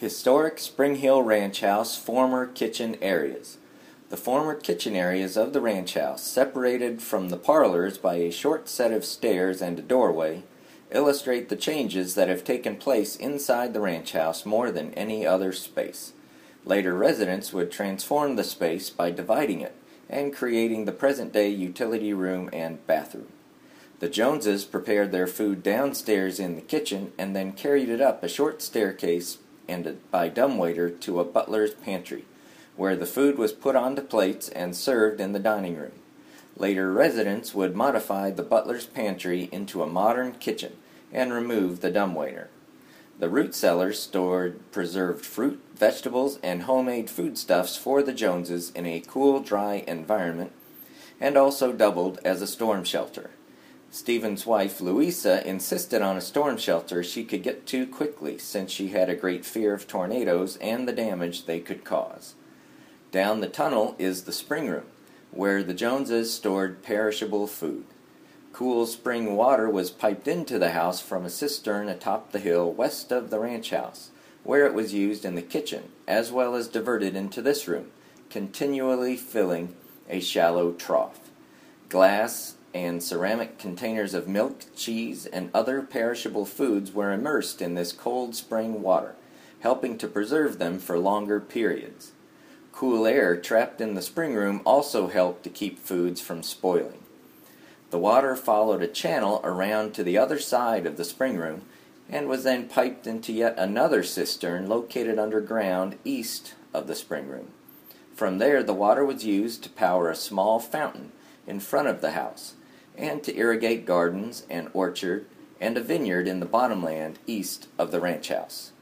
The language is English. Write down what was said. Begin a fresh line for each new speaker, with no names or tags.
Historic Spring Hill Ranch House former kitchen areas. The former kitchen areas of the ranch house, separated from the parlors by a short set of stairs and a doorway, illustrate the changes that have taken place inside the ranch house more than any other space. Later residents would transform the space by dividing it and creating the present day utility room and bathroom. The Joneses prepared their food downstairs in the kitchen and then carried it up a short staircase and by dumbwaiter to a butler's pantry, where the food was put onto plates and served in the dining room. Later residents would modify the butler's pantry into a modern kitchen and remove the dumbwaiter. The root cellars stored preserved fruit, vegetables, and homemade foodstuffs for the Joneses in a cool, dry environment, and also doubled as a storm shelter. Stephen's wife, Louisa, insisted on a storm shelter she could get to quickly since she had a great fear of tornadoes and the damage they could cause. Down the tunnel is the spring room, where the Joneses stored perishable food. Cool spring water was piped into the house from a cistern atop the hill west of the ranch house, where it was used in the kitchen, as well as diverted into this room, continually filling a shallow trough. Glass and ceramic containers of milk, cheese, and other perishable foods were immersed in this cold spring water, helping to preserve them for longer periods. Cool air trapped in the spring room also helped to keep foods from spoiling. The water followed a channel around to the other side of the spring room and was then piped into yet another cistern located underground east of the spring room. From there, the water was used to power a small fountain in front of the house and to irrigate gardens and orchard and a vineyard in the bottomland east of the ranch house.